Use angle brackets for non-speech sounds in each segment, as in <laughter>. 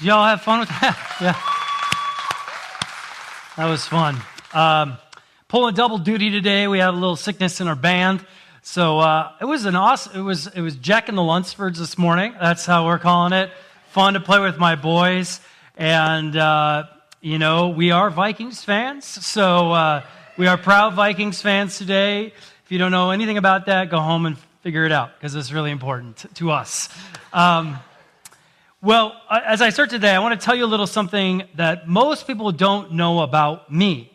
Did y'all have fun with that? <laughs> yeah. That was fun. Um, pulling double duty today. We had a little sickness in our band. So uh, it was an awesome. It was it was Jack and the Lunsfords this morning. That's how we're calling it. Fun to play with my boys, and uh, you know we are Vikings fans. So uh, we are proud Vikings fans today. If you don't know anything about that, go home and figure it out because it's really important to us. Um, well, as I start today, I want to tell you a little something that most people don't know about me.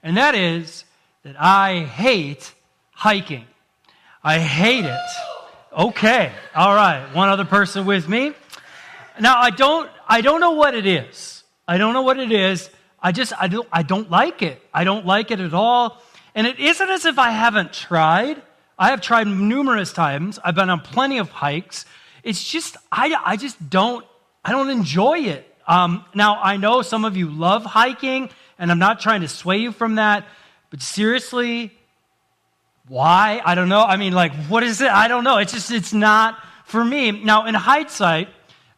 And that is that I hate hiking. I hate it. Okay. All right. One other person with me. Now, I don't, I don't know what it is. I don't know what it is. I just, I don't, I don't like it. I don't like it at all. And it isn't as if I haven't tried. I have tried numerous times. I've been on plenty of hikes. It's just, I, I just don't, I don't enjoy it. Um, now, I know some of you love hiking, and I'm not trying to sway you from that, but seriously, why? I don't know. I mean, like, what is it? I don't know. It's just, it's not for me. Now, in hindsight,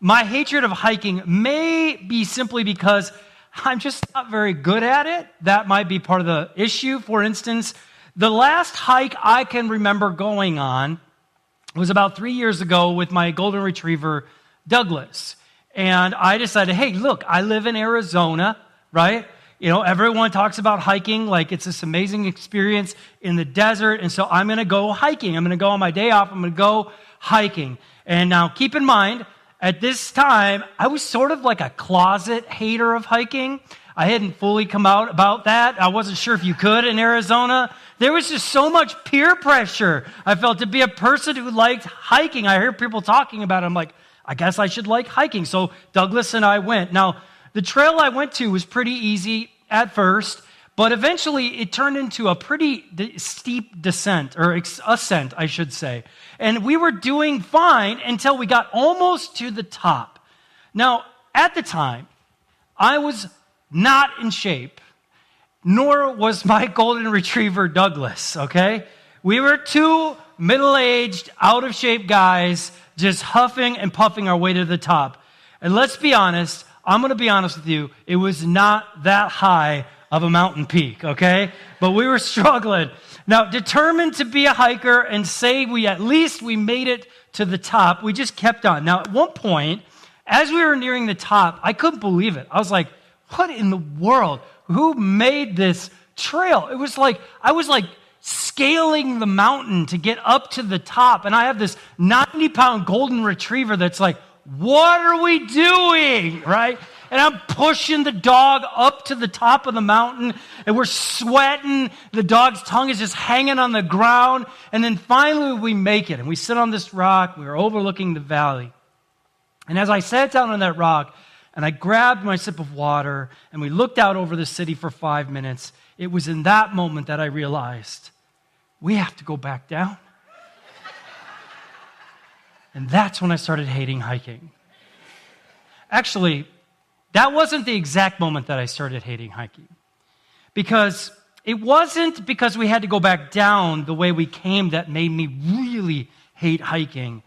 my hatred of hiking may be simply because I'm just not very good at it. That might be part of the issue. For instance, the last hike I can remember going on was about three years ago with my golden retriever, Douglas. And I decided, hey, look, I live in Arizona, right? You know, everyone talks about hiking like it's this amazing experience in the desert. And so I'm going to go hiking. I'm going to go on my day off. I'm going to go hiking. And now keep in mind, at this time, I was sort of like a closet hater of hiking. I hadn't fully come out about that. I wasn't sure if you could in Arizona. There was just so much peer pressure. I felt to be a person who liked hiking. I hear people talking about it. I'm like, I guess I should like hiking. So Douglas and I went. Now, the trail I went to was pretty easy at first, but eventually it turned into a pretty de- steep descent, or ex- ascent, I should say. And we were doing fine until we got almost to the top. Now, at the time, I was not in shape, nor was my golden retriever Douglas, okay? We were two middle aged, out of shape guys just huffing and puffing our way to the top. And let's be honest, I'm going to be honest with you, it was not that high of a mountain peak, okay? But we were struggling. Now, determined to be a hiker and say we at least we made it to the top, we just kept on. Now, at one point, as we were nearing the top, I couldn't believe it. I was like, what in the world? Who made this trail? It was like, I was like scaling the mountain to get up to the top. And I have this 90 pound golden retriever that's like, what are we doing? Right? And I'm pushing the dog up to the top of the mountain, and we're sweating. The dog's tongue is just hanging on the ground. And then finally, we make it, and we sit on this rock. We are overlooking the valley. And as I sat down on that rock, and I grabbed my sip of water, and we looked out over the city for five minutes, it was in that moment that I realized we have to go back down. And that's when I started hating hiking. Actually, that wasn't the exact moment that I started hating hiking. Because it wasn't because we had to go back down the way we came that made me really hate hiking.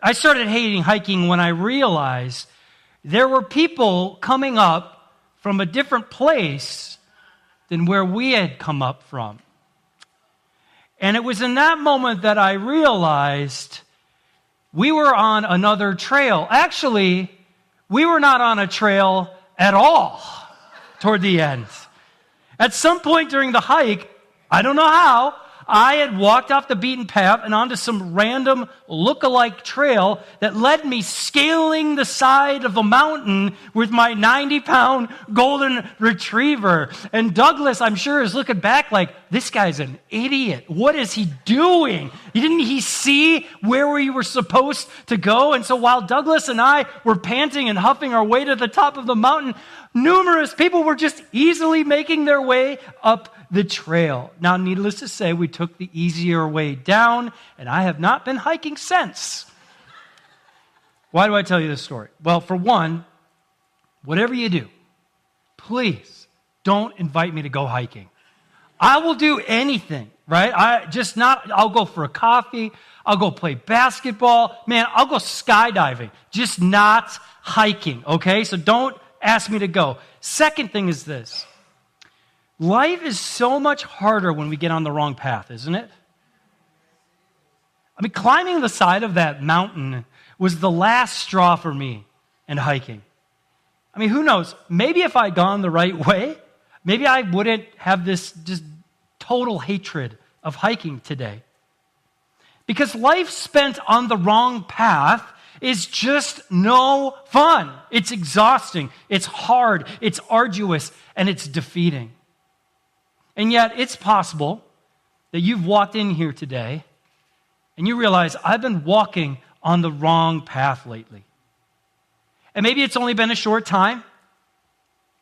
I started hating hiking when I realized there were people coming up from a different place than where we had come up from. And it was in that moment that I realized we were on another trail. Actually, we were not on a trail at all toward the end. At some point during the hike, I don't know how, I had walked off the beaten path and onto some random look-alike trail that led me scaling the side of a mountain with my 90 pound golden retriever. And Douglas, I'm sure, is looking back like, this guy's an idiot. What is he doing? Didn't he see where we were supposed to go? And so while Douglas and I were panting and huffing our way to the top of the mountain, numerous people were just easily making their way up the trail. Now, needless to say, we took the easier way down, and I have not been hiking since. Why do I tell you this story? Well, for one, whatever you do, please don't invite me to go hiking. I will do anything, right? I just not, I'll go for a coffee. I'll go play basketball. Man, I'll go skydiving. Just not hiking, okay? So don't ask me to go. Second thing is this life is so much harder when we get on the wrong path, isn't it? I mean, climbing the side of that mountain was the last straw for me and hiking. I mean, who knows? Maybe if I'd gone the right way, maybe I wouldn't have this just total hatred of hiking today. Because life spent on the wrong path is just no fun. It's exhausting, it's hard, it's arduous, and it's defeating. And yet, it's possible that you've walked in here today and you realize I've been walking on the wrong path lately. And maybe it's only been a short time,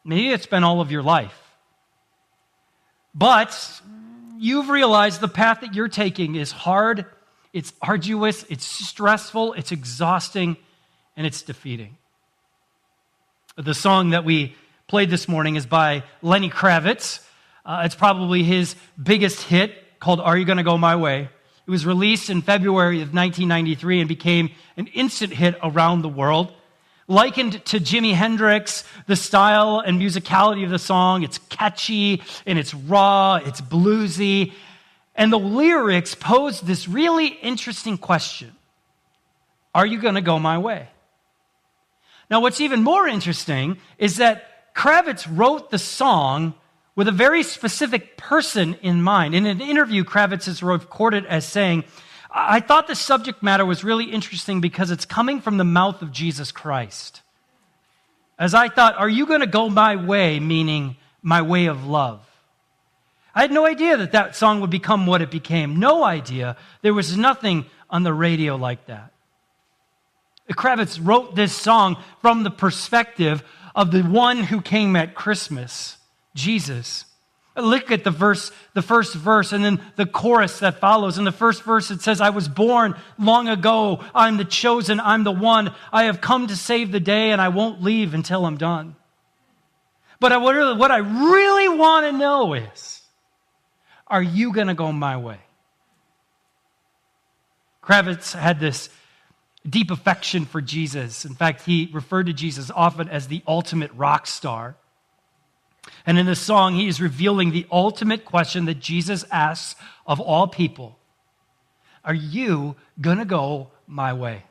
maybe it's been all of your life. But you've realized the path that you're taking is hard, it's arduous, it's stressful, it's exhausting, and it's defeating. The song that we played this morning is by Lenny Kravitz. Uh, it's probably his biggest hit called Are You Gonna Go My Way? It was released in February of 1993 and became an instant hit around the world. Likened to Jimi Hendrix, the style and musicality of the song, it's catchy and it's raw, it's bluesy. And the lyrics pose this really interesting question Are you going to go my way? Now, what's even more interesting is that Kravitz wrote the song with a very specific person in mind. In an interview, Kravitz is recorded as saying, I thought the subject matter was really interesting because it's coming from the mouth of Jesus Christ. As I thought, are you going to go my way, meaning my way of love? I had no idea that that song would become what it became. No idea. There was nothing on the radio like that. Kravitz wrote this song from the perspective of the one who came at Christmas Jesus. Look at the verse, the first verse, and then the chorus that follows. In the first verse, it says, I was born long ago. I'm the chosen. I'm the one. I have come to save the day, and I won't leave until I'm done. But I, what I really want to know is, are you going to go my way? Kravitz had this deep affection for Jesus. In fact, he referred to Jesus often as the ultimate rock star. And in this song, he is revealing the ultimate question that Jesus asks of all people Are you going to go my way?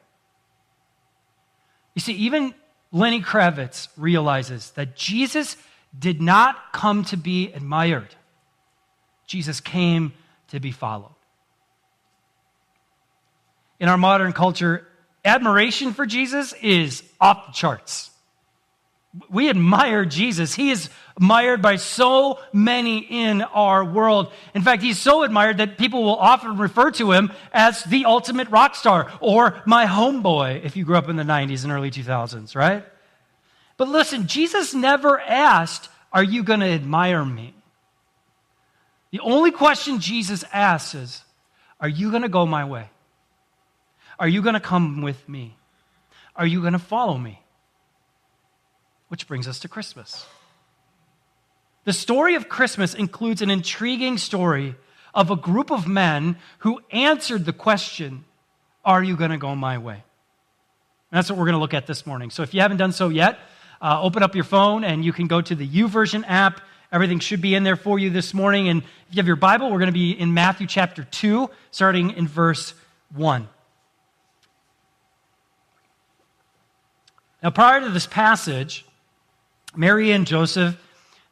You see, even Lenny Kravitz realizes that Jesus did not come to be admired, Jesus came to be followed. In our modern culture, admiration for Jesus is off the charts. We admire Jesus. He is admired by so many in our world. In fact, he's so admired that people will often refer to him as the ultimate rock star or my homeboy if you grew up in the 90s and early 2000s, right? But listen, Jesus never asked, Are you going to admire me? The only question Jesus asks is, Are you going to go my way? Are you going to come with me? Are you going to follow me? Which brings us to Christmas. The story of Christmas includes an intriguing story of a group of men who answered the question, Are you going to go my way? And that's what we're going to look at this morning. So if you haven't done so yet, uh, open up your phone and you can go to the YouVersion app. Everything should be in there for you this morning. And if you have your Bible, we're going to be in Matthew chapter 2, starting in verse 1. Now, prior to this passage, Mary and Joseph,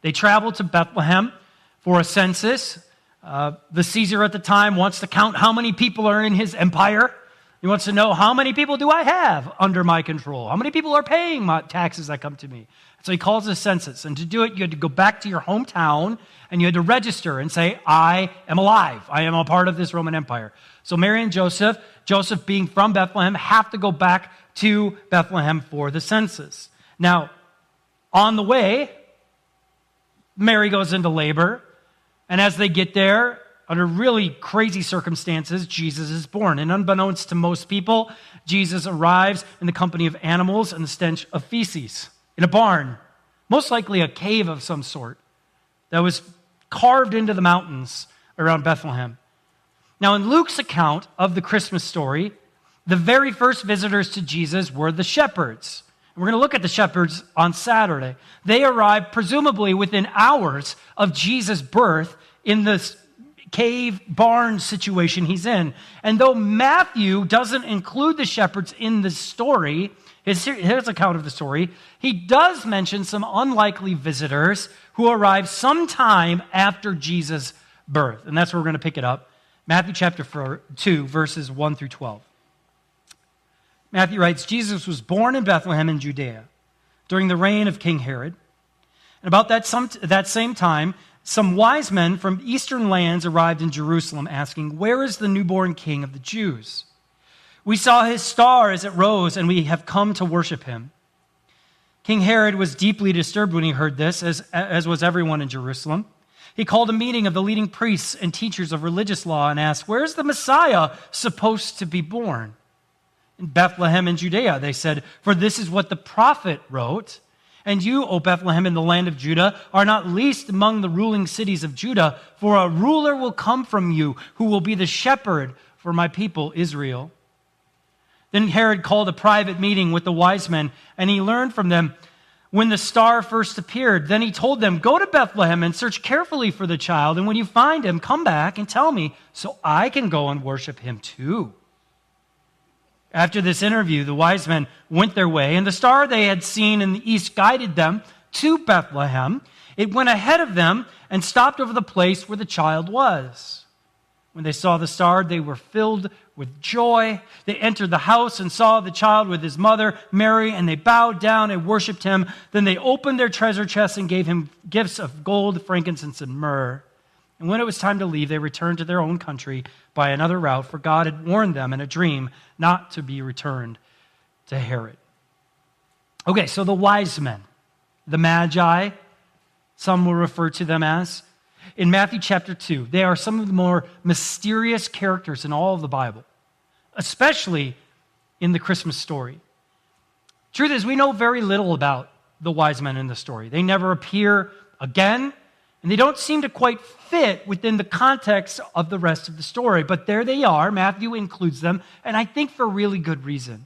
they travel to Bethlehem for a census. Uh, the Caesar at the time wants to count how many people are in his empire. He wants to know how many people do I have under my control? How many people are paying my taxes that come to me? So he calls a census. And to do it, you had to go back to your hometown and you had to register and say, I am alive. I am a part of this Roman Empire. So Mary and Joseph, Joseph being from Bethlehem, have to go back to Bethlehem for the census. Now, on the way, Mary goes into labor, and as they get there, under really crazy circumstances, Jesus is born. And unbeknownst to most people, Jesus arrives in the company of animals and the stench of feces in a barn, most likely a cave of some sort that was carved into the mountains around Bethlehem. Now, in Luke's account of the Christmas story, the very first visitors to Jesus were the shepherds. We're going to look at the shepherds on Saturday. They arrived presumably within hours of Jesus' birth in this cave barn situation he's in. And though Matthew doesn't include the shepherds in the story, his, his account of the story, he does mention some unlikely visitors who arrived sometime after Jesus' birth. And that's where we're going to pick it up. Matthew chapter 4, 2, verses 1 through 12. Matthew writes Jesus was born in Bethlehem in Judea during the reign of King Herod. And about that, some, that same time, some wise men from eastern lands arrived in Jerusalem asking, Where is the newborn king of the Jews? We saw his star as it rose, and we have come to worship him. King Herod was deeply disturbed when he heard this, as, as was everyone in Jerusalem. He called a meeting of the leading priests and teachers of religious law and asked, Where's the Messiah supposed to be born? In Bethlehem in Judea, they said, For this is what the prophet wrote. And you, O Bethlehem, in the land of Judah, are not least among the ruling cities of Judah, for a ruler will come from you who will be the shepherd for my people Israel. Then Herod called a private meeting with the wise men, and he learned from them when the star first appeared. Then he told them, Go to Bethlehem and search carefully for the child, and when you find him, come back and tell me, so I can go and worship him too. After this interview, the wise men went their way, and the star they had seen in the east guided them to Bethlehem. It went ahead of them and stopped over the place where the child was. When they saw the star, they were filled with joy. They entered the house and saw the child with his mother, Mary, and they bowed down and worshiped him. Then they opened their treasure chests and gave him gifts of gold, frankincense, and myrrh. And when it was time to leave, they returned to their own country by another route, for God had warned them in a dream not to be returned to Herod. Okay, so the wise men, the magi, some will refer to them as, in Matthew chapter 2, they are some of the more mysterious characters in all of the Bible, especially in the Christmas story. Truth is, we know very little about the wise men in the story. They never appear again and they don't seem to quite fit within the context of the rest of the story. But there they are. Matthew includes them, and I think for really good reason.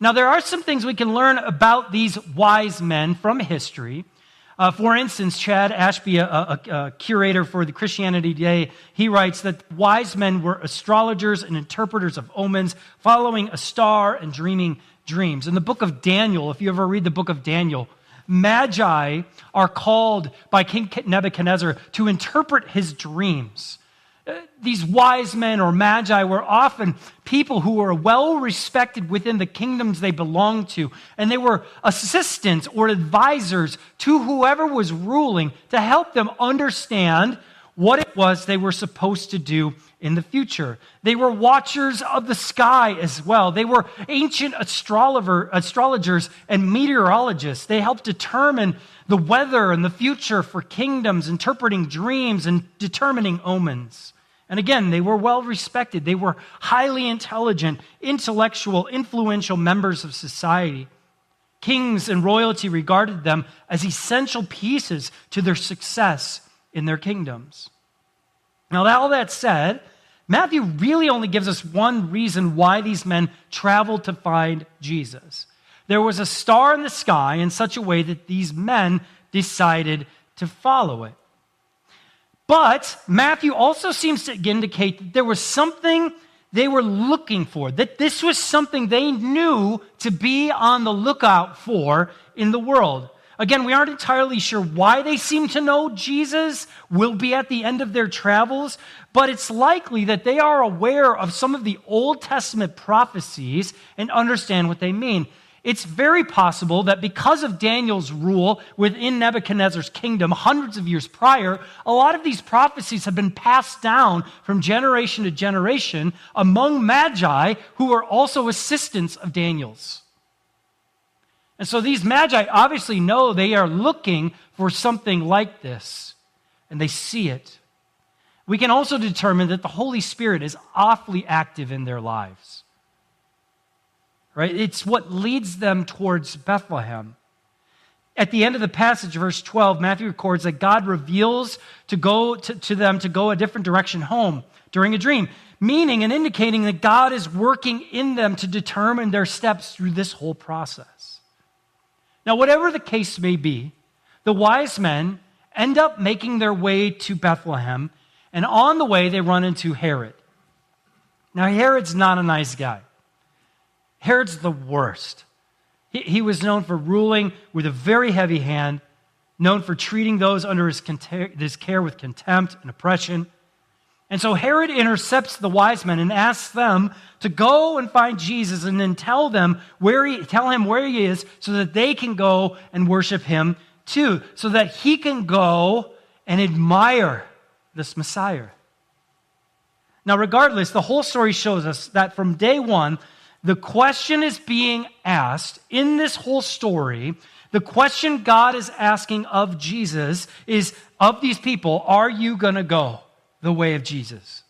Now, there are some things we can learn about these wise men from history. Uh, for instance, Chad Ashby, a, a, a, curator for the Christianity Today, he writes that wise men were astrologers and interpreters of omens, following a star and dreaming dreams. In the book of Daniel, if you ever read the book of Daniel, Magi are called by King Nebuchadnezzar to interpret his dreams. Uh, these wise men or magi were often people who were well respected within the kingdoms they belonged to, and they were assistants or advisors to whoever was ruling to help them understand what it was they were supposed to do in the future. They were watchers of the sky as well. They were ancient astrologers and meteorologists. They helped determine the weather and the future for kingdoms, interpreting dreams and determining omens. And again, they were well respected. They were highly intelligent, intellectual, influential members of society. Kings and royalty regarded them as essential pieces to their success in their kingdoms. Now, all that said, Matthew really only gives us one reason why these men traveled to find Jesus. There was a star in the sky in such a way that these men decided to follow it. But Matthew also seems to indicate that there was something they were looking for, that this was something they knew to be on the lookout for in the world. Again, we aren't entirely sure why they seem to know Jesus will be at the end of their travels, but it's likely that they are aware of some of the Old Testament prophecies and understand what they mean. It's very possible that because of Daniel's rule within Nebuchadnezzar's kingdom hundreds of years prior, a lot of these prophecies have been passed down from generation to generation among magi who are also assistants of Daniel's. And so these magi obviously know they are looking for something like this, and they see it. We can also determine that the Holy Spirit is awfully active in their lives. Right? It's what leads them towards Bethlehem. At the end of the passage, verse 12, Matthew records that God reveals to go to, to them to go a different direction home during a dream, meaning and indicating that God is working in them to determine their steps through this whole process. Now, whatever the case may be, the wise men end up making their way to Bethlehem, and on the way, they run into Herod. Now, Herod's not a nice guy. Herod's the worst. He, he was known for ruling with a very heavy hand, known for treating those under his, his care with contempt and oppression. And so Herod intercepts the wise men and asks them to go and find Jesus and then tell them where he, tell him where he is so that they can go and worship him too, so that he can go and admire this Messiah. Now, regardless, the whole story shows us that from day one, the question is being asked in this whole story. The question God is asking of Jesus is of these people, are you going to go? The way of Jesus.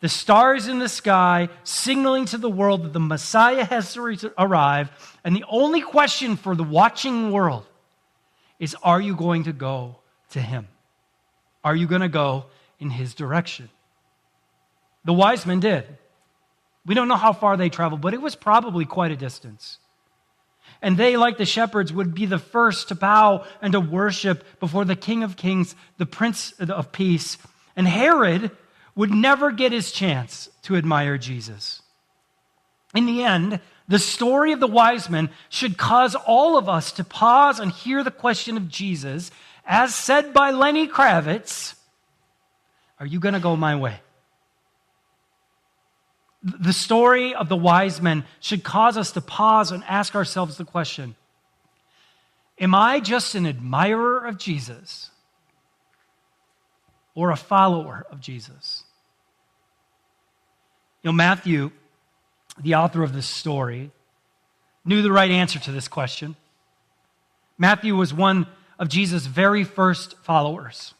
The stars in the sky signaling to the world that the Messiah has arrived. And the only question for the watching world is are you going to go to him? Are you going to go in his direction? The wise men did. We don't know how far they traveled, but it was probably quite a distance. And they, like the shepherds, would be the first to bow and to worship before the King of Kings, the Prince of Peace, and Herod would never get his chance to admire Jesus. In the end, the story of the wise men should cause all of us to pause and hear the question of Jesus, as said by Lenny Kravitz Are you going to go my way? The story of the wise men should cause us to pause and ask ourselves the question Am I just an admirer of Jesus? Or a follower of Jesus? You know, Matthew, the author of this story, knew the right answer to this question. Matthew was one of Jesus' very first followers.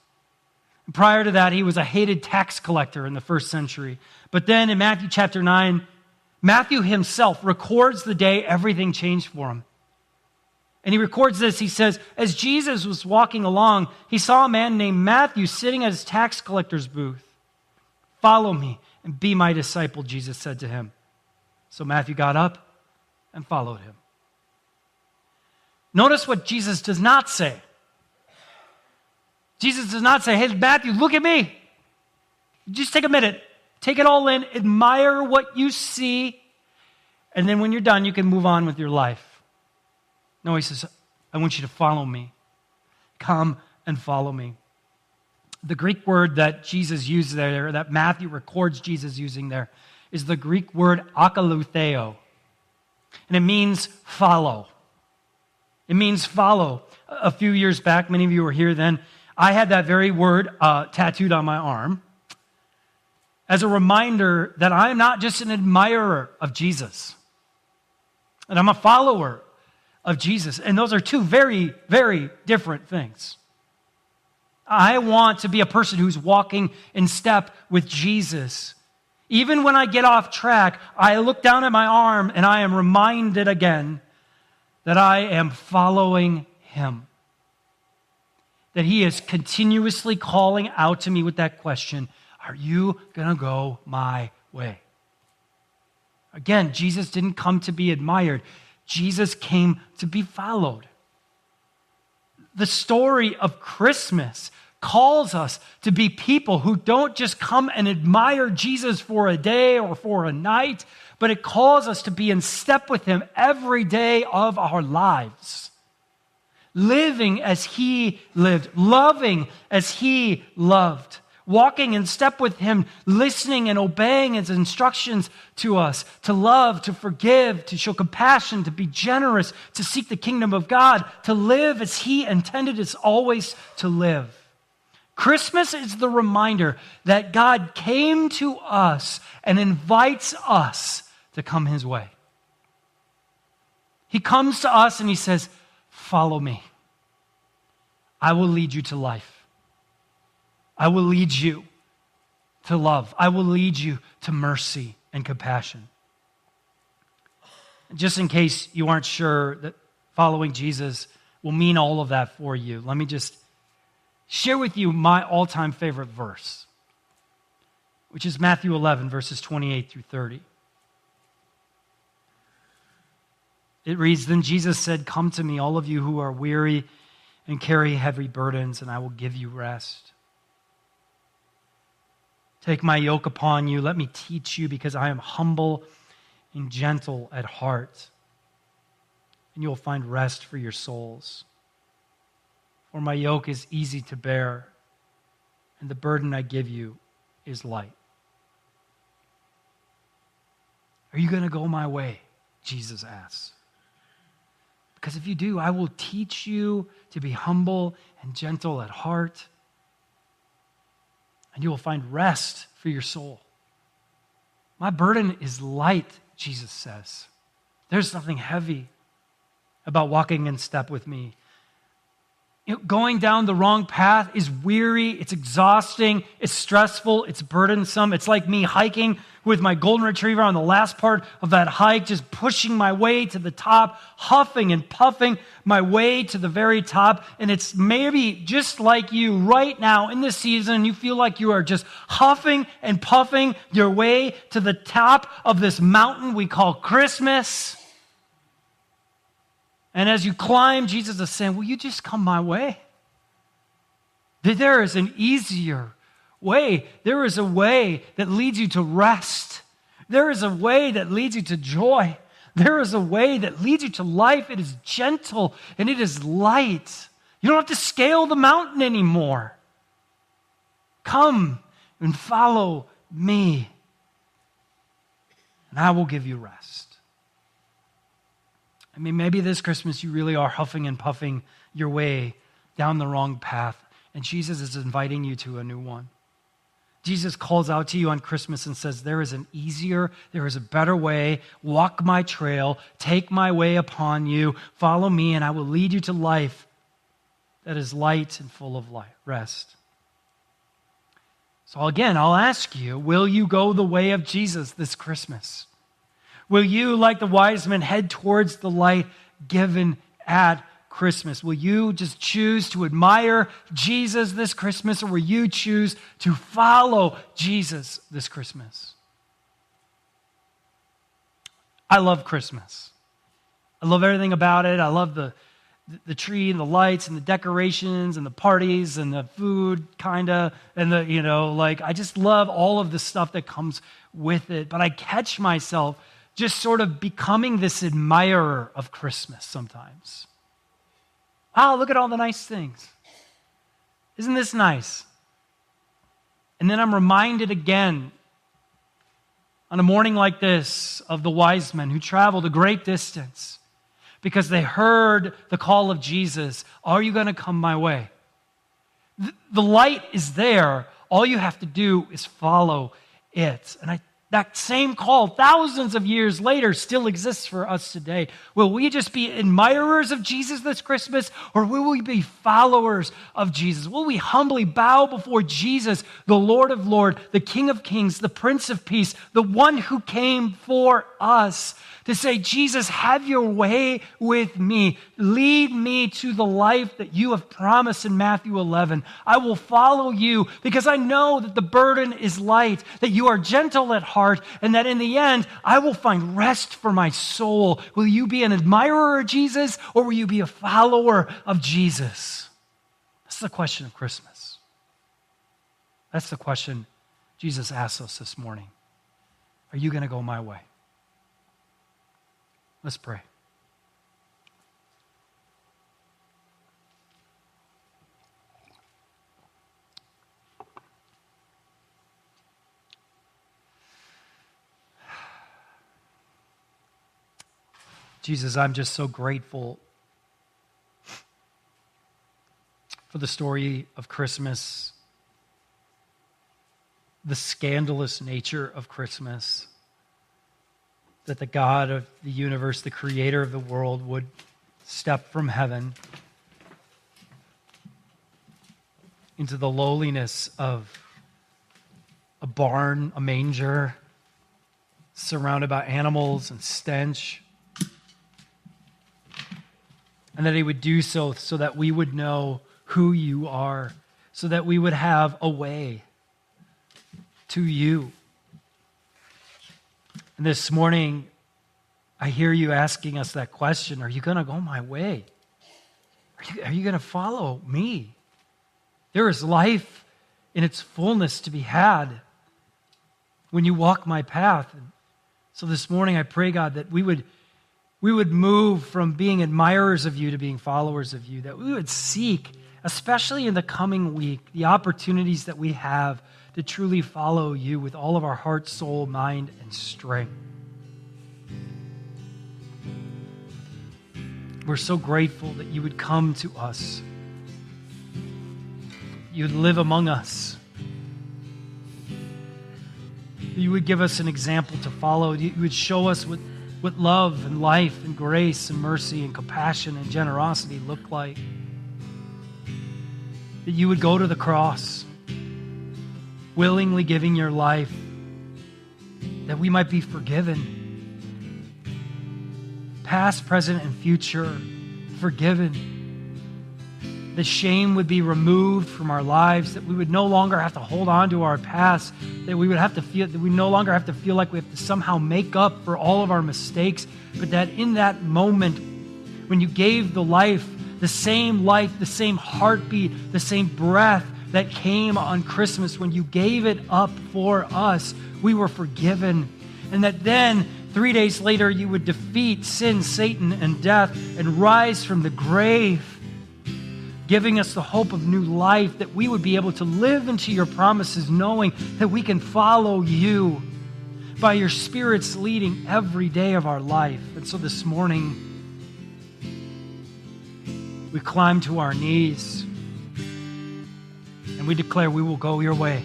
Prior to that, he was a hated tax collector in the first century. But then in Matthew chapter 9, Matthew himself records the day everything changed for him. And he records this. He says, As Jesus was walking along, he saw a man named Matthew sitting at his tax collector's booth. Follow me and be my disciple, Jesus said to him. So Matthew got up and followed him. Notice what Jesus does not say. Jesus does not say, Hey, Matthew, look at me. Just take a minute, take it all in, admire what you see, and then when you're done, you can move on with your life. No, he says, I want you to follow me. Come and follow me. The Greek word that Jesus used there, that Matthew records Jesus using there, is the Greek word akoloutheo. And it means follow. It means follow. A few years back, many of you were here then, I had that very word uh, tattooed on my arm as a reminder that I am not just an admirer of Jesus, and I'm a follower of Jesus. And those are two very, very different things. I want to be a person who's walking in step with Jesus. Even when I get off track, I look down at my arm and I am reminded again that I am following him. That he is continuously calling out to me with that question Are you going to go my way? Again, Jesus didn't come to be admired, Jesus came to be followed. The story of Christmas calls us to be people who don't just come and admire Jesus for a day or for a night, but it calls us to be in step with him every day of our lives. Living as he lived, loving as he loved walking in step with Him, listening and obeying His instructions to us to love, to forgive, to show compassion, to be generous, to seek the kingdom of God, to live as He intended us always to live. Christmas is the reminder that God came to us and invites us to come His way. He comes to us and He says, Follow me. I will lead you to life. I will lead you to love. I will lead you to mercy and compassion. Just in case you aren't sure that following Jesus will mean all of that for you, let me just share with you my all time favorite verse, which is Matthew 11, verses 28 through 30. It reads Then Jesus said, Come to me, all of you who are weary and carry heavy burdens, and I will give you rest. Take my yoke upon you. Let me teach you, because I am humble and gentle at heart, and you will find rest for your souls. For my yoke is easy to bear, and the burden I give you is light. Are you going to go my way? Jesus asks. Because if you do, I will teach you to be humble and gentle at heart, and you will find rest for your soul. My burden is light, Jesus says. There's nothing heavy about walking in step with me going down the wrong path is weary, it's exhausting, it's stressful, it's burdensome. It's like me hiking with my golden retriever on the last part of that hike, just pushing my way to the top, huffing and puffing my way to the very top. And it's maybe just like you right now in this season, you feel like you are just huffing and puffing your way to the top of this mountain we call Christmas. And as you climb, Jesus is saying, Will you just come my way? There is an easier way. There is a way that leads you to rest. There is a way that leads you to joy. There is a way that leads you to life. It is gentle and it is light. You don't have to scale the mountain anymore. Come and follow me, and I will give you rest. I mean, maybe this Christmas you really are huffing and puffing your way down the wrong path, and Jesus is inviting you to a new one. Jesus calls out to you on Christmas and says, There is an easier, there is a better way. Walk my trail, take my way upon you, follow me, and I will lead you to life that is light and full of light, rest. So, again, I'll ask you, will you go the way of Jesus this Christmas? Will you, like the wise men, head towards the light given at Christmas? Will you just choose to admire Jesus this Christmas, or will you choose to follow Jesus this Christmas? I love Christmas. I love everything about it. I love the, the tree and the lights and the decorations and the parties and the food, kind of, and the, you know, like, I just love all of the stuff that comes with it. But I catch myself just sort of becoming this admirer of Christmas sometimes. Wow, look at all the nice things. Isn't this nice? And then I'm reminded again on a morning like this of the wise men who traveled a great distance because they heard the call of Jesus Are you going to come my way? The light is there. All you have to do is follow it. And I that same call, thousands of years later, still exists for us today. Will we just be admirers of Jesus this Christmas, or will we be followers of Jesus? Will we humbly bow before Jesus, the Lord of Lords, the King of Kings, the Prince of Peace, the one who came for us? to say, Jesus, have your way with me. Lead me to the life that you have promised in Matthew 11. I will follow you because I know that the burden is light, that you are gentle at heart, and that in the end, I will find rest for my soul. Will you be an admirer of Jesus or will you be a follower of Jesus? That's the question of Christmas. That's the question Jesus asks us this morning. Are you going to go my way? Let's pray. Jesus, I'm just so grateful for the story of Christmas, the scandalous nature of Christmas that the God of the universe, the creator of the world, would step from heaven into the lowliness of a barn, a manger, surrounded by animals and stench. And that he would do so so that we would know who you are, so that we would have a way to you. And this morning, I hear you asking us that question Are you going to go my way? Are you, you going to follow me? There is life in its fullness to be had when you walk my path. So this morning, I pray, God, that we would, we would move from being admirers of you to being followers of you, that we would seek, especially in the coming week, the opportunities that we have to truly follow you with all of our heart, soul, mind, and strength. We're so grateful that you would come to us. You'd live among us. You would give us an example to follow. You would show us what, what love and life and grace and mercy and compassion and generosity look like. That you would go to the cross, willingly giving your life, that we might be forgiven past, present, and future, forgiven. The shame would be removed from our lives, that we would no longer have to hold on to our past, that we would have to feel that we no longer have to feel like we have to somehow make up for all of our mistakes, but that in that moment, when you gave the life, the same life, the same heartbeat, the same breath that came on Christmas, when you gave it up for us, we were forgiven. And that then Three days later, you would defeat sin, Satan, and death and rise from the grave, giving us the hope of new life that we would be able to live into your promises, knowing that we can follow you by your Spirit's leading every day of our life. And so this morning, we climb to our knees and we declare we will go your way.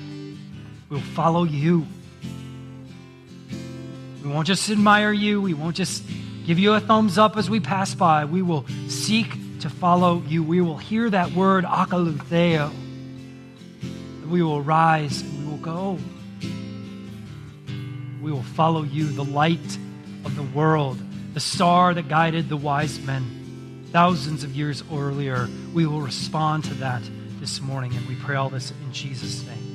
We will follow you. We won't just admire you. We won't just give you a thumbs up as we pass by. We will seek to follow you. We will hear that word, akoloutheo. We will rise and we will go. We will follow you, the light of the world, the star that guided the wise men thousands of years earlier. We will respond to that this morning, and we pray all this in Jesus' name.